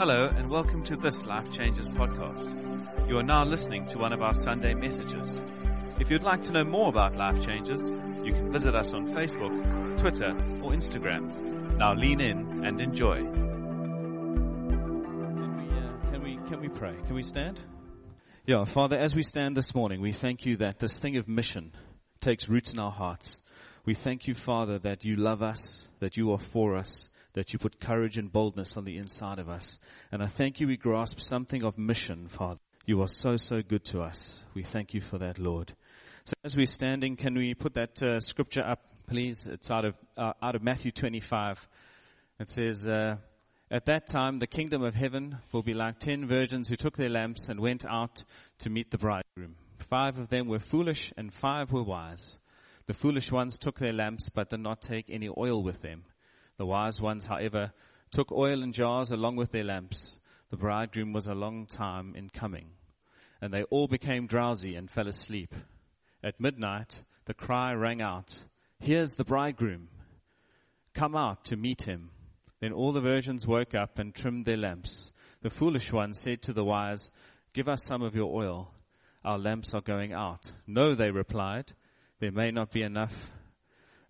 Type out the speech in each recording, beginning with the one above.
Hello, and welcome to this Life Changes podcast. You are now listening to one of our Sunday messages. If you'd like to know more about Life Changes, you can visit us on Facebook, Twitter, or Instagram. Now lean in and enjoy. Can we, uh, can we, can we pray? Can we stand? Yeah, Father, as we stand this morning, we thank you that this thing of mission takes roots in our hearts. We thank you, Father, that you love us, that you are for us, that you put courage and boldness on the inside of us. And I thank you we grasp something of mission, Father. You are so, so good to us. We thank you for that, Lord. So as we're standing, can we put that uh, scripture up, please? It's out of, uh, out of Matthew 25. It says, uh, at that time, the kingdom of heaven will be like ten virgins who took their lamps and went out to meet the bridegroom. Five of them were foolish and five were wise. The foolish ones took their lamps but did not take any oil with them. The wise ones, however, took oil in jars along with their lamps. The bridegroom was a long time in coming. And they all became drowsy and fell asleep. At midnight, the cry rang out, Here's the bridegroom. Come out to meet him. Then all the virgins woke up and trimmed their lamps. The foolish one said to the wise, Give us some of your oil. Our lamps are going out. No, they replied. There may not be enough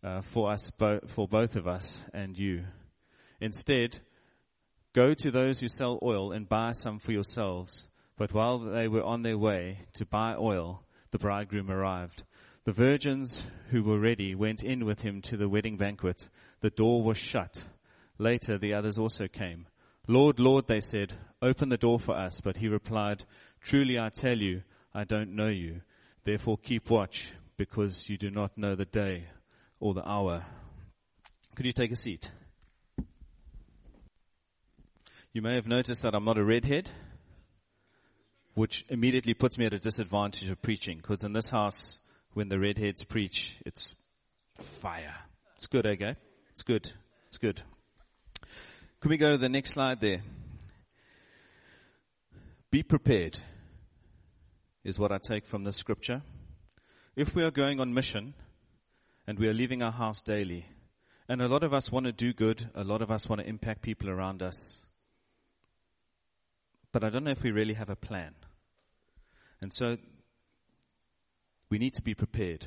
uh, for us, bo- for both of us and you. Instead, go to those who sell oil and buy some for yourselves. But while they were on their way to buy oil, the bridegroom arrived. The virgins who were ready went in with him to the wedding banquet. The door was shut. Later, the others also came. Lord, Lord, they said, open the door for us. But he replied, Truly I tell you, I don't know you. Therefore keep watch, because you do not know the day or the hour. Could you take a seat? You may have noticed that I'm not a redhead, which immediately puts me at a disadvantage of preaching, because in this house, when the redheads preach, it's fire. It's good, eh, okay? It's good. It's good. Could we go to the next slide there? Be prepared is what I take from this scripture. If we are going on mission and we are leaving our house daily, and a lot of us want to do good, a lot of us want to impact people around us, but I don't know if we really have a plan. And so we need to be prepared.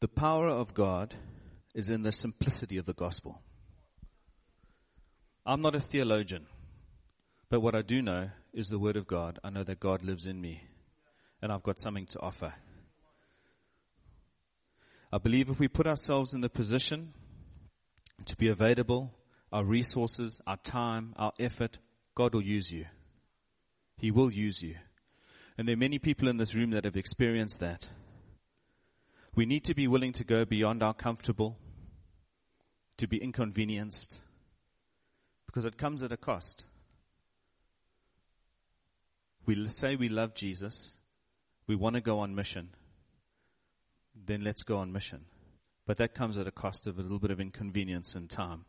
The power of God is in the simplicity of the gospel. I'm not a theologian, but what I do know is the Word of God. I know that God lives in me, and I've got something to offer. I believe if we put ourselves in the position to be available, our resources, our time, our effort, God will use you. He will use you. And there are many people in this room that have experienced that. We need to be willing to go beyond our comfortable, to be inconvenienced, because it comes at a cost. We say we love Jesus, we want to go on mission, then let's go on mission. But that comes at a cost of a little bit of inconvenience and time.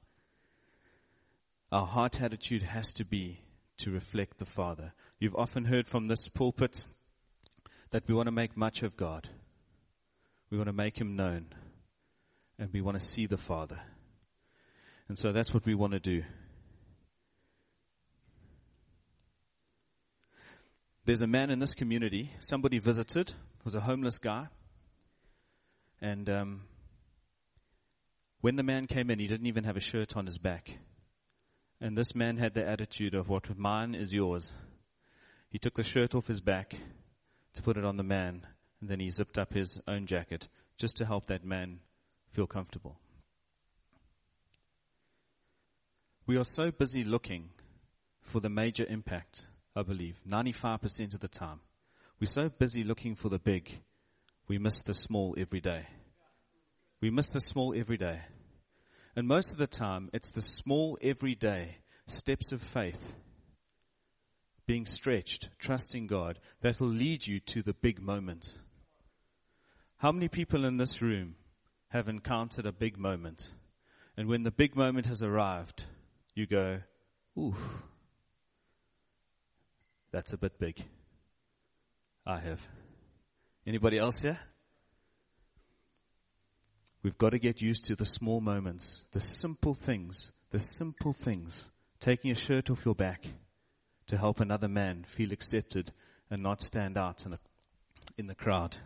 Our heart attitude has to be to reflect the Father. You've often heard from this pulpit that we want to make much of God. We want to make Him known. And we want to see the Father. And so that's what we want to do. There's a man in this community, somebody visited, was a homeless guy. And um, when the man came in, he didn't even have a shirt on his back. And this man had the attitude of what mine is yours. He took the shirt off his back to put it on the man, and then he zipped up his own jacket just to help that man feel comfortable. We are so busy looking for the major impact, I believe, 95% of the time. We're so busy looking for the big, we miss the small every day. We miss the small every day. And most of the time, it's the small everyday steps of faith, being stretched, trusting God, that will lead you to the big moment. How many people in this room have encountered a big moment? And when the big moment has arrived, you go, ooh, that's a bit big. I have. Anybody else here? We've got to get used to the small moments, the simple things The simple things. Taking a shirt off your back to help another man feel accepted and not stand out in, a, in the crowd.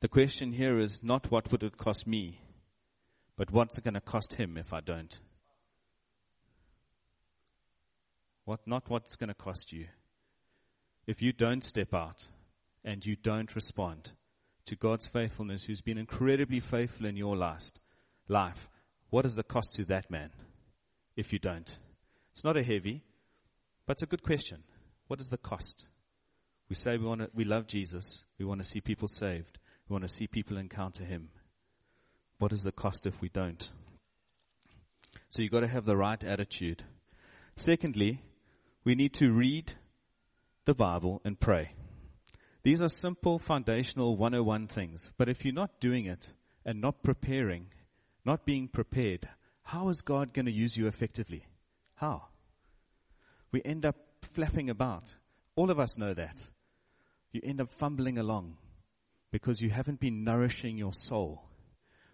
The question here is not what would it cost me, but what's it going to cost him if I don't? What, not what's going to cost you. If you don't step out and you don't respond to God's faithfulness, who's been incredibly faithful in your last life, what is the cost to that man if you don't? It's not a heavy, but it's a good question. What is the cost? We say we want to, we love Jesus. We want to see people saved. We want to see people encounter Him. What is the cost if we don't? So you've got to have the right attitude. Secondly, we need to read the Bible and pray. These are simple foundational 101 things. But if you're not doing it and not preparing, not being prepared, how is God going to use you effectively? How? We end up flapping about. All of us know that. You end up fumbling along because you haven't been nourishing your soul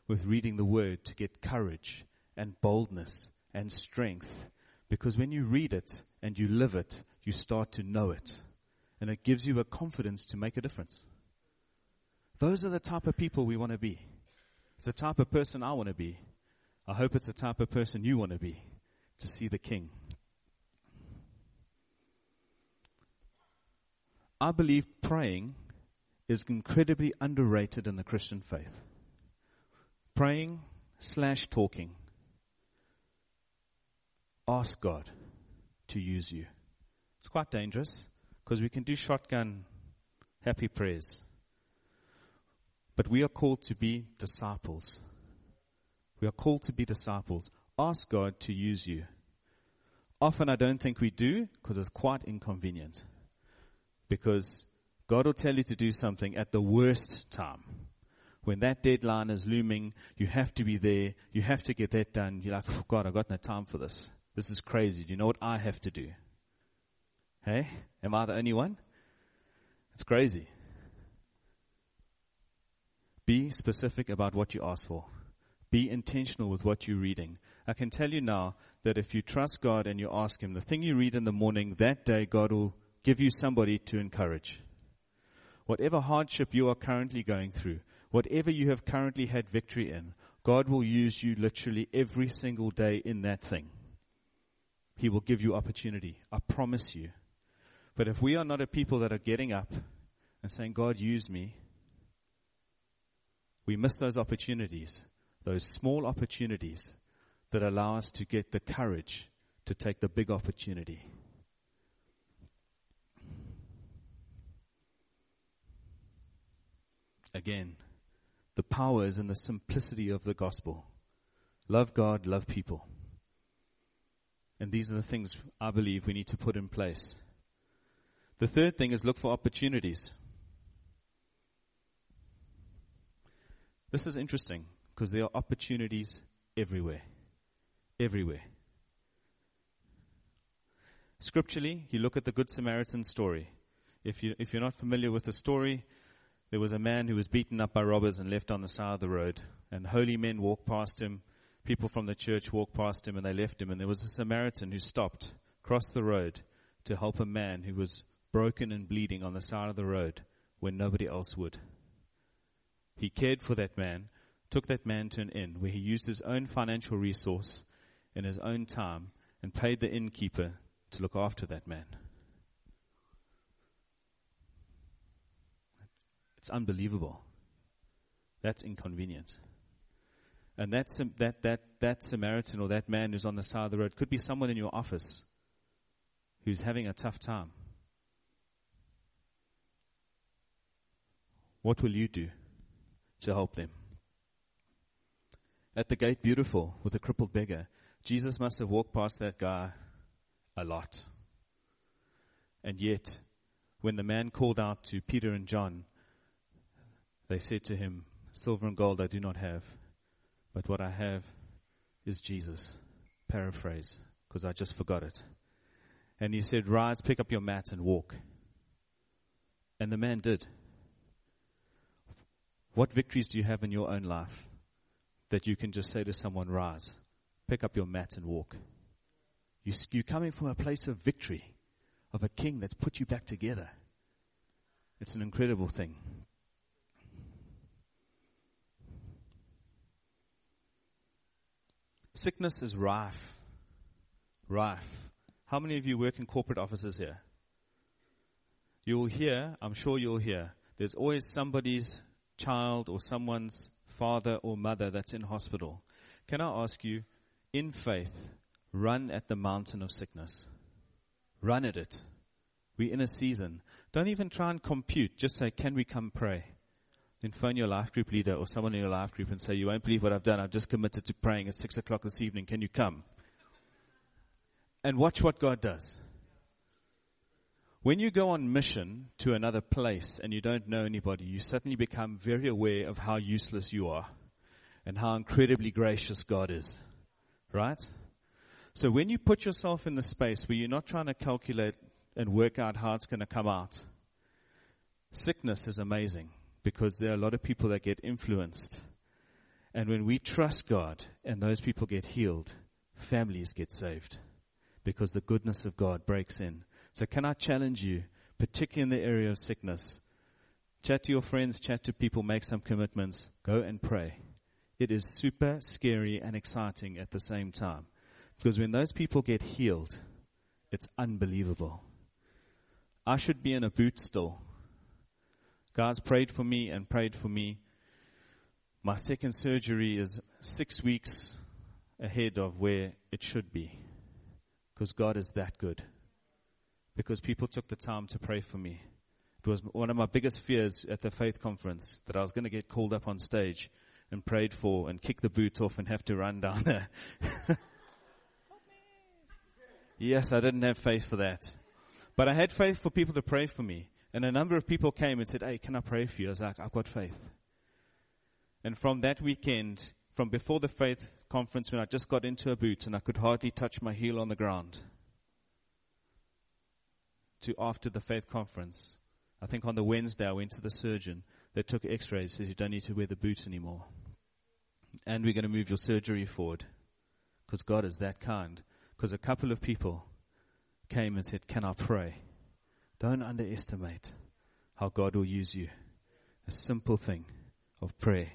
with reading the word to get courage and boldness and strength. Because when you read it and you live it, you start to know it. And it gives you a confidence to make a difference. Those are the type of people we want to be. It's the type of person I want to be. I hope it's the type of person you want to be to see the King. I believe praying is incredibly underrated in the Christian faith. Praying slash talking. Ask God to use you. It's quite dangerous because we can do shotgun happy prayers. But we are called to be disciples. We are called to be disciples. Ask God to use you. Often I don't think we do because it's quite inconvenient. Because God will tell you to do something at the worst time. When that deadline is looming, you have to be there. You have to get that done. You're like, oh God, I've got no time for this. This is crazy. Do you know what I have to do? Hey, am I the only one? It's crazy. Be specific about what you ask for. Be intentional with what you're reading. I can tell you now that if you trust God and you ask Him, the thing you read in the morning, that day God will give you somebody to encourage. Whatever hardship you are currently going through, whatever you have currently had victory in, God will use you literally every single day in that thing. He will give you opportunity. I promise you. But if we are not a people that are getting up and saying, God, use me, we miss those opportunities, those small opportunities that allow us to get the courage to take the big opportunity. Again, the power is in the simplicity of the gospel. Love God, love people. And these are the things I believe we need to put in place. The third thing is look for opportunities. This is interesting because there are opportunities everywhere. Everywhere. Scripturally, you look at the Good Samaritan story. If, you, if you're not familiar with the story, there was a man who was beaten up by robbers and left on the side of the road. And holy men walked past him. People from the church walked past him and they left him. And there was a Samaritan who stopped, crossed the road to help a man who was broken and bleeding on the side of the road when nobody else would. He cared for that man, took that man to an inn where he used his own financial resource in his own time and paid the innkeeper to look after that man. It's unbelievable. That's inconvenient. And that, that, that, that Samaritan or that man who's on the side of the road could be someone in your office who's having a tough time. What will you do to help them? At the gate, beautiful, with a crippled beggar, Jesus must have walked past that guy a lot. And yet, when the man called out to Peter and John, they said to him, Silver and gold I do not have, but what I have is Jesus. Paraphrase, because I just forgot it. And he said, Rise, pick up your mat and walk. And the man did. What victories do you have in your own life that you can just say to someone, rise, pick up your mat and walk? You, you're coming from a place of victory, of a king that's put you back together. It's an incredible thing. Sickness is rife. Rife. How many of you work in corporate offices here? You'll hear, I'm sure you'll hear, there's always somebody's child or someone's father or mother that's in hospital. Can I ask you, in faith, run at the mountain of sickness? Run at it. We're in a season. Don't even try and compute. Just say, can we come pray? Then phone your life group leader or someone in your life group and say, you won't believe what I've done. I've just committed to praying at six o'clock this evening. Can you come? And watch what God does. When you go on mission to another place and you don't know anybody, you suddenly become very aware of how useless you are and how incredibly gracious God is. Right? So when you put yourself in the space where you're not trying to calculate and work out how it's going to come out, sickness is amazing because there are a lot of people that get influenced. And when we trust God and those people get healed, families get saved because the goodness of God breaks in so can I challenge you, particularly in the area of sickness? Chat to your friends, chat to people, make some commitments, go and pray. It is super scary and exciting at the same time. Because when those people get healed, it's unbelievable. I should be in a boot still. Guys prayed for me and prayed for me. My second surgery is six weeks ahead of where it should be. Because God is that good because people took the time to pray for me. It was one of my biggest fears at the faith conference that I was going to get called up on stage and prayed for and kick the boots off and have to run down there. yes, I didn't have faith for that. But I had faith for people to pray for me. And a number of people came and said, Hey, can I pray for you? I was like, I've got faith. And from that weekend, from before the faith conference, when I just got into a boot and I could hardly touch my heel on the ground, to after the faith conference. I think on the Wednesday I went to the surgeon. They took x-rays, says you don't need to wear the boots anymore. And we're going to move your surgery forward. Because God is that kind. Because a couple of people came and said, can I pray? Don't underestimate how God will use you. A simple thing of prayer.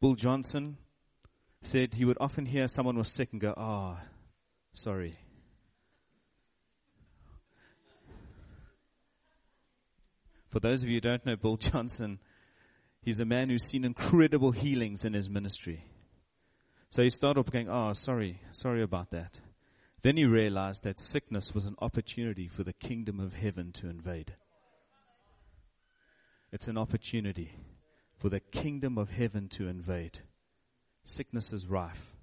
Bill Johnson said he would often hear someone was sick and go, ah, oh, sorry. For those of you who don't know Bill Johnson, he's a man who's seen incredible healings in his ministry. So he started off going, Oh, sorry, sorry about that. Then he realized that sickness was an opportunity for the kingdom of heaven to invade. It's an opportunity for the kingdom of heaven to invade. Sickness is rife.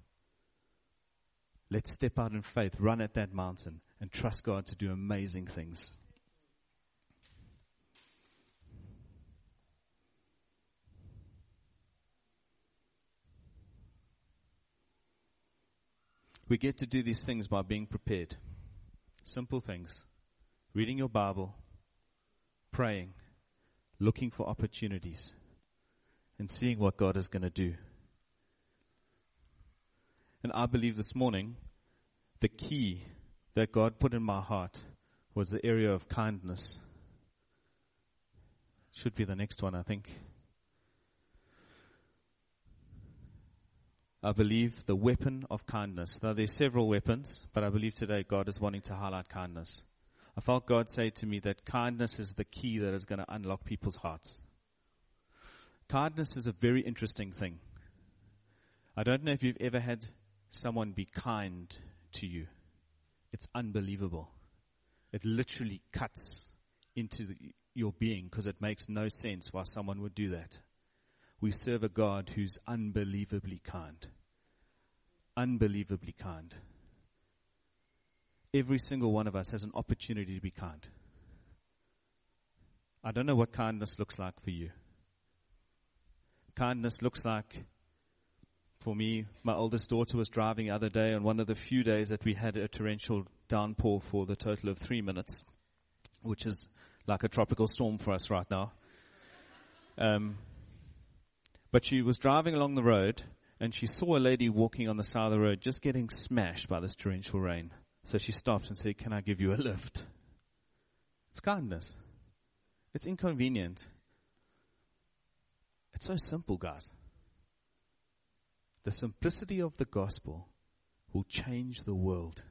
Let's step out in faith, run at that mountain, and trust God to do amazing things. We get to do these things by being prepared. Simple things. Reading your Bible, praying, looking for opportunities, and seeing what God is going to do. And I believe this morning, the key that God put in my heart was the area of kindness. Should be the next one, I think. I believe the weapon of kindness. Now there's several weapons, but I believe today God is wanting to highlight kindness. I felt God say to me that kindness is the key that is going to unlock people's hearts. Kindness is a very interesting thing. I don't know if you've ever had someone be kind to you. It's unbelievable. It literally cuts into the, your being because it makes no sense why someone would do that we serve a God who's unbelievably kind. Unbelievably kind. Every single one of us has an opportunity to be kind. I don't know what kindness looks like for you. Kindness looks like, for me, my oldest daughter was driving the other day on one of the few days that we had a torrential downpour for the total of three minutes, which is like a tropical storm for us right now. Um, but she was driving along the road and she saw a lady walking on the side of the road just getting smashed by this torrential rain. So she stopped and said, Can I give you a lift? It's kindness. It's inconvenient. It's so simple, guys. The simplicity of the gospel will change the world.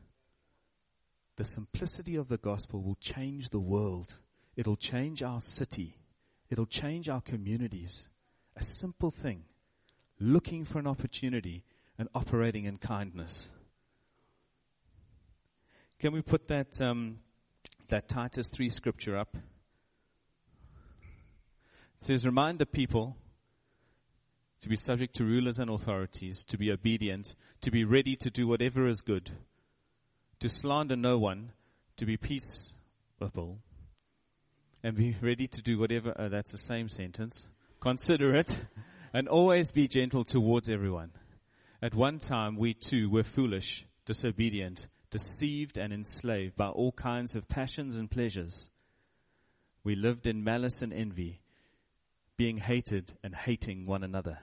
The simplicity of the gospel will change the world. It'll change our city. It'll change our communities. A simple thing. Looking for an opportunity and operating in kindness. Can we put that, um, that Titus 3 scripture up? It says, Remind the people to be subject to rulers and authorities, to be obedient, to be ready to do whatever is good, to slander no one, to be peaceable, and be ready to do whatever, uh, that's the same sentence, considerate, and always be gentle towards everyone. At one time, we too were foolish, disobedient, deceived, and enslaved by all kinds of passions and pleasures. We lived in malice and envy, being hated and hating one another.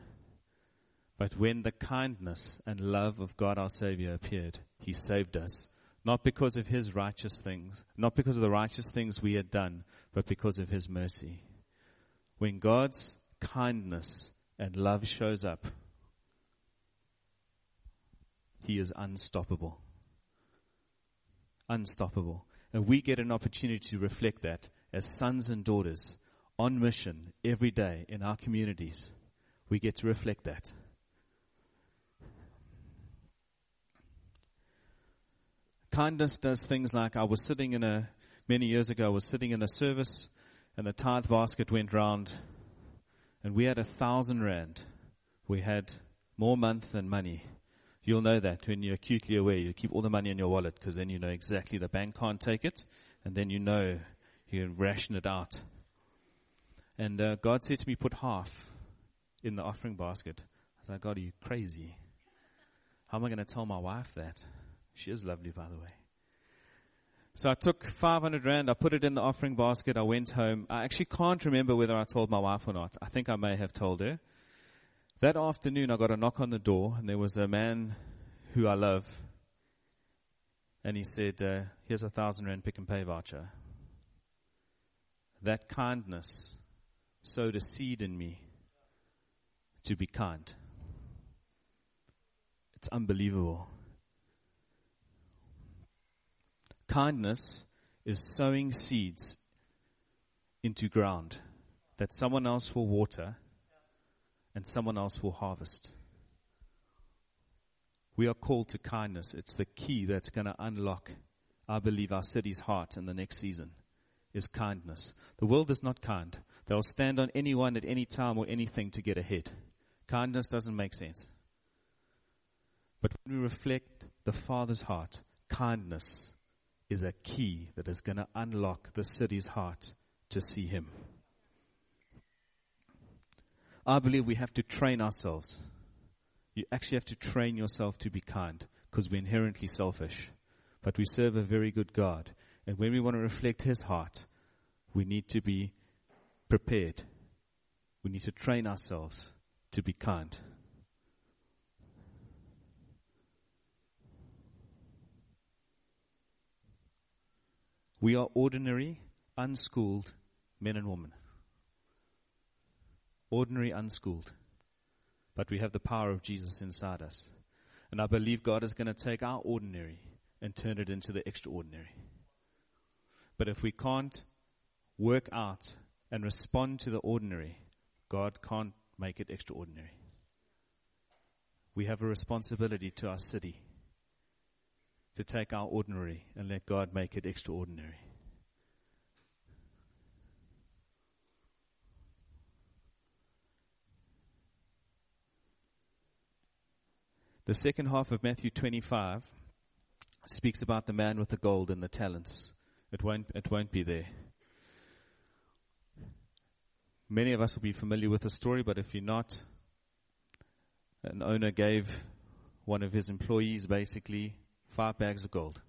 But when the kindness and love of God our Savior appeared, He saved us, not because of His righteous things, not because of the righteous things we had done, but because of His mercy. When God's kindness and love shows up, He is unstoppable. Unstoppable. And we get an opportunity to reflect that as sons and daughters on mission every day in our communities. We get to reflect that. Kindness does things like I was sitting in a, many years ago, I was sitting in a service and the tithe basket went round and we had a thousand rand. We had more month than money. You'll know that when you're acutely aware. You keep all the money in your wallet because then you know exactly the bank can't take it and then you know you can ration it out. And uh, God said to me, put half in the offering basket. I was like, God, are you crazy? How am I going to tell my wife that? She is lovely, by the way. So I took 500 rand, I put it in the offering basket, I went home. I actually can't remember whether I told my wife or not. I think I may have told her. That afternoon, I got a knock on the door, and there was a man who I love. And he said, uh, Here's a thousand rand Pick n Pay voucher. That kindness sowed a seed in me to be kind. It's unbelievable. Kindness is sowing seeds into ground that someone else will water and someone else will harvest. We are called to kindness. It's the key that's going to unlock, I believe, our city's heart in the next season is kindness. The world is not kind. They'll stand on anyone at any time or anything to get ahead. Kindness doesn't make sense. But when we reflect the Father's heart, kindness is a key that is going to unlock the city's heart to see Him. I believe we have to train ourselves. You actually have to train yourself to be kind because we're inherently selfish. But we serve a very good God. And when we want to reflect His heart, we need to be prepared. We need to train ourselves to be kind. We are ordinary, unschooled men and women. Ordinary, unschooled. But we have the power of Jesus inside us. And I believe God is going to take our ordinary and turn it into the extraordinary. But if we can't work out and respond to the ordinary, God can't make it extraordinary. We have a responsibility to our city to take our ordinary and let God make it extraordinary. The second half of Matthew 25 speaks about the man with the gold and the talents. It won't, it won't be there. Many of us will be familiar with the story, but if you're not, an owner gave one of his employees basically five bags of gold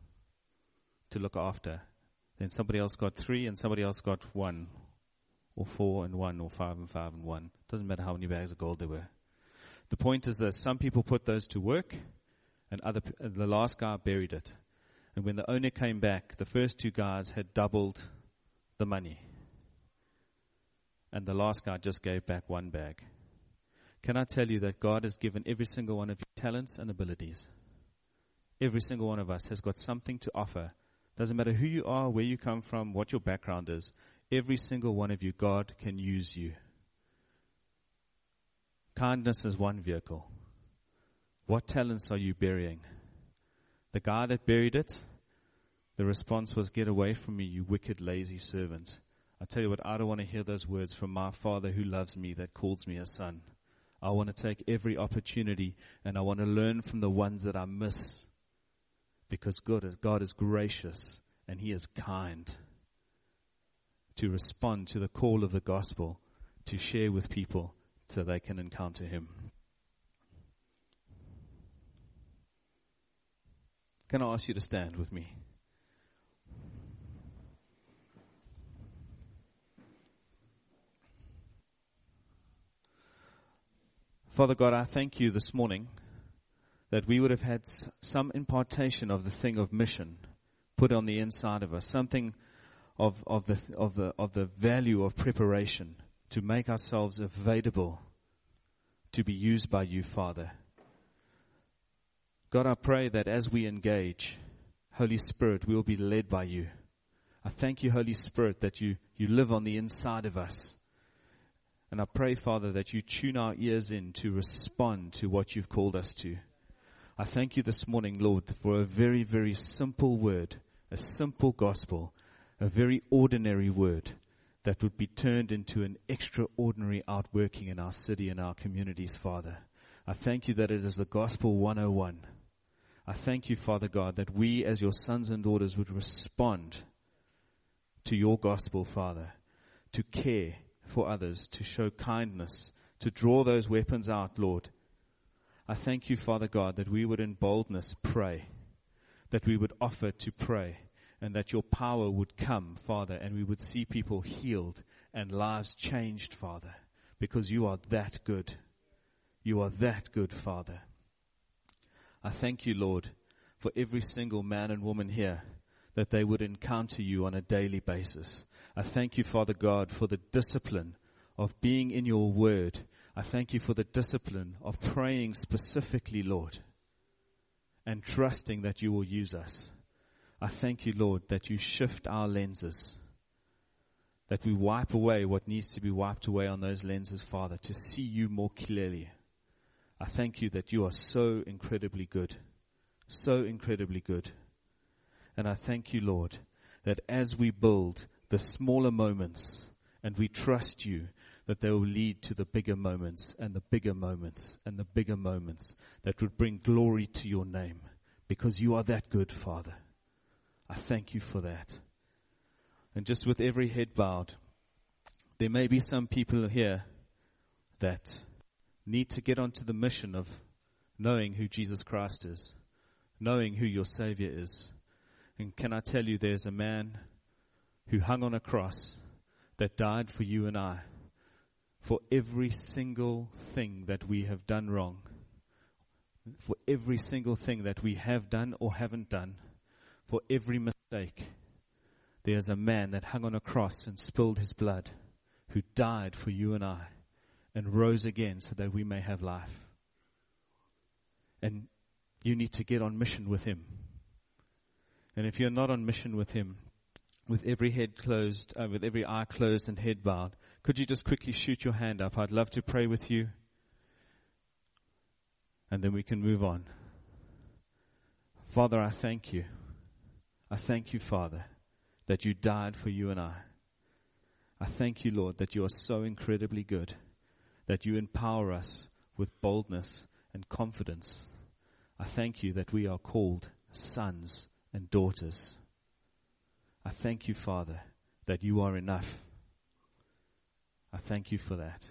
to look after. Then somebody else got three, and somebody else got one or four and one, or five and five and one. Doesn't matter how many bags of gold there were. The point is that some people put those to work, and other, the last guy buried it. And when the owner came back, the first two guys had doubled the money. And the last guy just gave back one bag. Can I tell you that God has given every single one of you talents and abilities? Every single one of us has got something to offer. Doesn't matter who you are, where you come from, what your background is. Every single one of you, God can use you. Kindness is one vehicle. What talents are you burying? The guy that buried it, the response was, Get away from me, you wicked, lazy servant. I tell you what, I don't want to hear those words from my Father who loves me, that calls me a son. I want to take every opportunity and I want to learn from the ones that I miss. Because God is, God is gracious and He is kind to respond to the call of the gospel, to share with people so they can encounter Him. Can I ask you to stand with me? Father God, I thank you this morning that we would have had some impartation of the thing of mission put on the inside of us, something of, of, the, of, the, of the value of preparation to make ourselves available to be used by you, Father. God, I pray that as we engage, Holy Spirit, we will be led by you. I thank you, Holy Spirit, that you, you live on the inside of us. And I pray, Father, that you tune our ears in to respond to what you've called us to. I thank you this morning, Lord, for a very, very simple word, a simple gospel, a very ordinary word that would be turned into an extraordinary outworking in our city and our communities, Father. I thank you that it is the gospel 101. I thank you, Father God, that we as your sons and daughters would respond to your gospel, Father, to care, for others, to show kindness, to draw those weapons out, Lord. I thank you, Father God, that we would in boldness pray, that we would offer to pray, and that your power would come, Father, and we would see people healed and lives changed, Father, because you are that good. You are that good, Father. I thank you, Lord, for every single man and woman here, that they would encounter you on a daily basis I thank you, Father God, for the discipline of being in your word. I thank you for the discipline of praying specifically, Lord, and trusting that you will use us. I thank you, Lord, that you shift our lenses, that we wipe away what needs to be wiped away on those lenses, Father, to see you more clearly. I thank you that you are so incredibly good, so incredibly good. And I thank you, Lord, that as we build the smaller moments, and we trust you that they will lead to the bigger moments and the bigger moments and the bigger moments that would bring glory to your name because you are that good, Father. I thank you for that. And just with every head bowed, there may be some people here that need to get onto the mission of knowing who Jesus Christ is, knowing who your Savior is. And can I tell you, there's a man who hung on a cross that died for you and I, for every single thing that we have done wrong, for every single thing that we have done or haven't done, for every mistake. There's a man that hung on a cross and spilled his blood, who died for you and I, and rose again so that we may have life. And you need to get on mission with him. And if you're not on mission with him, with every head closed, uh, with every eye closed and head bowed, could you just quickly shoot your hand up? I'd love to pray with you. And then we can move on. Father, I thank you. I thank you, Father, that you died for you and I. I thank you, Lord, that you are so incredibly good, that you empower us with boldness and confidence. I thank you that we are called sons and daughters. I thank you, Father, that you are enough. I thank you for that.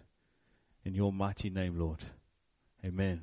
In your mighty name, Lord. Amen.